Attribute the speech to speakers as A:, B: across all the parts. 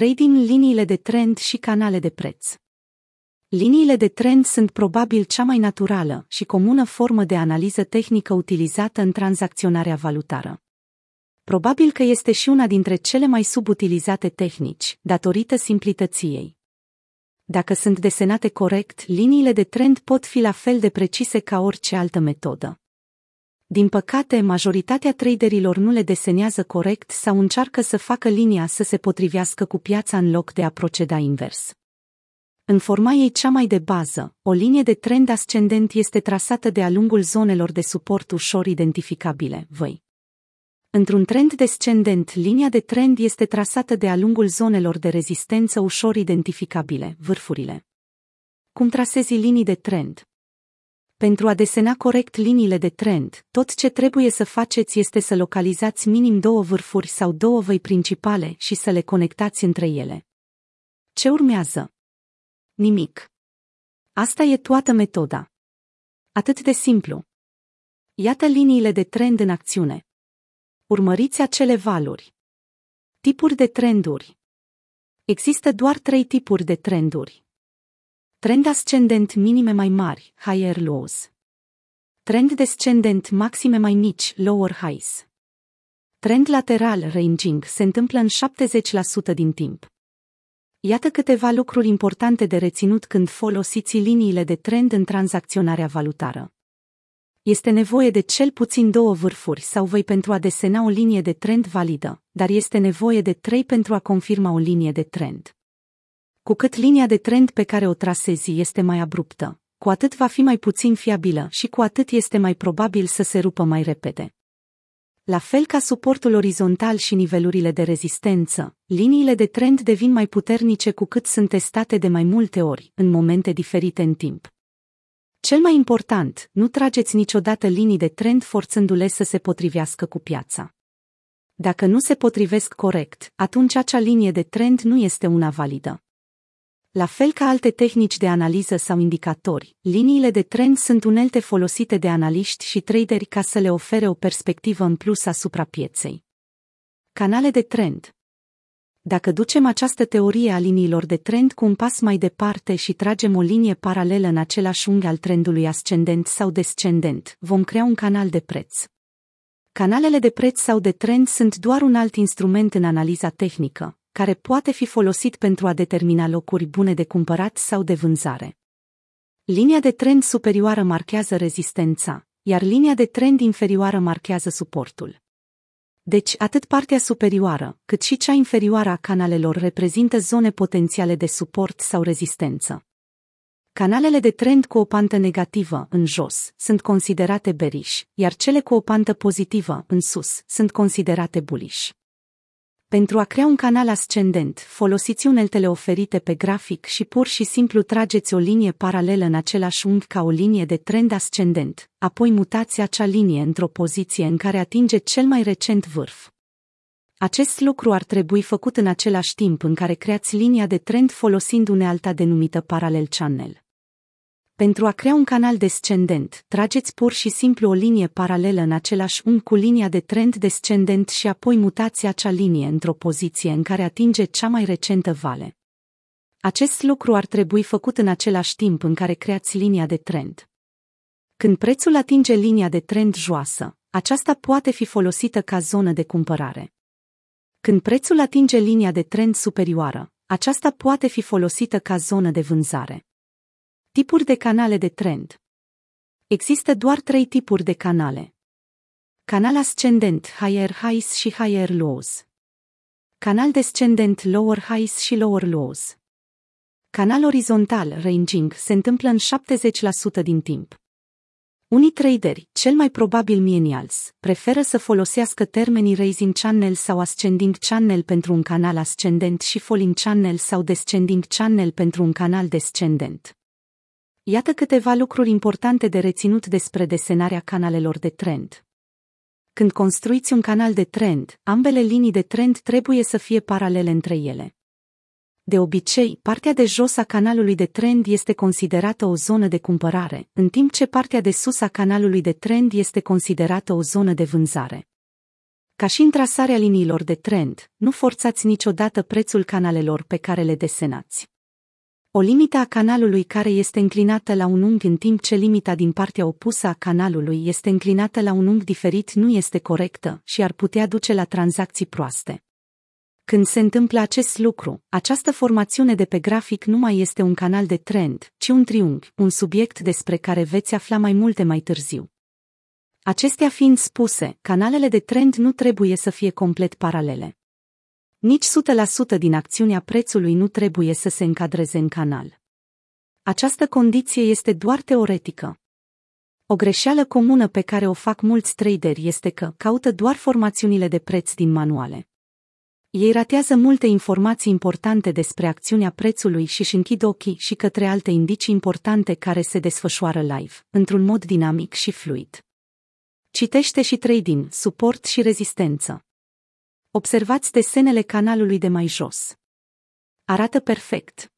A: Trading liniile de trend și canale de preț. Liniile de trend sunt probabil cea mai naturală și comună formă de analiză tehnică utilizată în tranzacționarea valutară. Probabil că este și una dintre cele mai subutilizate tehnici, datorită simplității ei. Dacă sunt desenate corect, liniile de trend pot fi la fel de precise ca orice altă metodă. Din păcate, majoritatea traderilor nu le desenează corect sau încearcă să facă linia să se potrivească cu piața în loc de a proceda invers. În forma ei cea mai de bază, o linie de trend ascendent este trasată de-a lungul zonelor de suport ușor identificabile, văi. Într-un trend descendent, linia de trend este trasată de-a lungul zonelor de rezistență ușor identificabile, vârfurile. Cum trasezi linii de trend? Pentru a desena corect liniile de trend, tot ce trebuie să faceți este să localizați minim două vârfuri sau două văi principale și să le conectați între ele. Ce urmează? Nimic. Asta e toată metoda. Atât de simplu. Iată liniile de trend în acțiune. Urmăriți acele valuri. Tipuri de trenduri. Există doar trei tipuri de trenduri. Trend ascendent minime mai mari, higher lows. Trend descendent maxime mai mici, lower highs. Trend lateral ranging se întâmplă în 70% din timp. Iată câteva lucruri importante de reținut când folosiți liniile de trend în tranzacționarea valutară. Este nevoie de cel puțin două vârfuri sau voi pentru a desena o linie de trend validă, dar este nevoie de trei pentru a confirma o linie de trend. Cu cât linia de trend pe care o trasezi este mai abruptă, cu atât va fi mai puțin fiabilă și cu atât este mai probabil să se rupă mai repede. La fel ca suportul orizontal și nivelurile de rezistență, liniile de trend devin mai puternice cu cât sunt testate de mai multe ori, în momente diferite în timp. Cel mai important, nu trageți niciodată linii de trend forțându-le să se potrivească cu piața. Dacă nu se potrivesc corect, atunci acea linie de trend nu este una validă. La fel ca alte tehnici de analiză sau indicatori, liniile de trend sunt unelte folosite de analiști și traderi ca să le ofere o perspectivă în plus asupra pieței. Canale de trend Dacă ducem această teorie a liniilor de trend cu un pas mai departe și tragem o linie paralelă în același unghi al trendului ascendent sau descendent, vom crea un canal de preț. Canalele de preț sau de trend sunt doar un alt instrument în analiza tehnică, care poate fi folosit pentru a determina locuri bune de cumpărat sau de vânzare. Linia de trend superioară marchează rezistența, iar linia de trend inferioară marchează suportul. Deci, atât partea superioară, cât și cea inferioară a canalelor reprezintă zone potențiale de suport sau rezistență. Canalele de trend cu o pantă negativă, în jos, sunt considerate bearish, iar cele cu o pantă pozitivă, în sus, sunt considerate bullish. Pentru a crea un canal ascendent, folosiți uneltele oferite pe grafic și pur și simplu trageți o linie paralelă în același unghi ca o linie de trend ascendent, apoi mutați acea linie într-o poziție în care atinge cel mai recent vârf. Acest lucru ar trebui făcut în același timp în care creați linia de trend folosind unealta denumită paralel channel. Pentru a crea un canal descendent, trageți pur și simplu o linie paralelă în același unghi cu linia de trend descendent și apoi mutați acea linie într-o poziție în care atinge cea mai recentă vale. Acest lucru ar trebui făcut în același timp în care creați linia de trend. Când prețul atinge linia de trend joasă, aceasta poate fi folosită ca zonă de cumpărare. Când prețul atinge linia de trend superioară, aceasta poate fi folosită ca zonă de vânzare. Tipuri de canale de trend. Există doar trei tipuri de canale. Canal ascendent, higher highs și higher lows. Canal descendent, lower highs și lower lows. Canal orizontal, ranging, se întâmplă în 70% din timp. Unii traderi, cel mai probabil millennials, preferă să folosească termenii raising channel sau ascending channel pentru un canal ascendent și falling channel sau descending channel pentru un canal descendent. Iată câteva lucruri importante de reținut despre desenarea canalelor de trend. Când construiți un canal de trend, ambele linii de trend trebuie să fie paralele între ele. De obicei, partea de jos a canalului de trend este considerată o zonă de cumpărare, în timp ce partea de sus a canalului de trend este considerată o zonă de vânzare. Ca și în trasarea liniilor de trend, nu forțați niciodată prețul canalelor pe care le desenați. O limită a canalului care este înclinată la un unghi în timp ce limita din partea opusă a canalului este înclinată la un unghi diferit nu este corectă și ar putea duce la tranzacții proaste. Când se întâmplă acest lucru, această formațiune de pe grafic nu mai este un canal de trend, ci un triunghi, un subiect despre care veți afla mai multe mai târziu. Acestea fiind spuse, canalele de trend nu trebuie să fie complet paralele. Nici 100% din acțiunea prețului nu trebuie să se încadreze în canal. Această condiție este doar teoretică. O greșeală comună pe care o fac mulți traderi este că caută doar formațiunile de preț din manuale. Ei ratează multe informații importante despre acțiunea prețului și își închid ochii și către alte indicii importante care se desfășoară live, într-un mod dinamic și fluid. Citește și trading, suport și rezistență. Observați desenele canalului de mai jos. Arată perfect.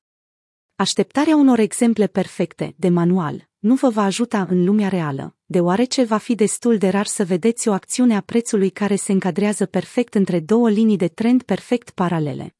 A: Așteptarea unor exemple perfecte, de manual, nu vă va ajuta în lumea reală, deoarece va fi destul de rar să vedeți o acțiune a prețului care se încadrează perfect între două linii de trend perfect paralele.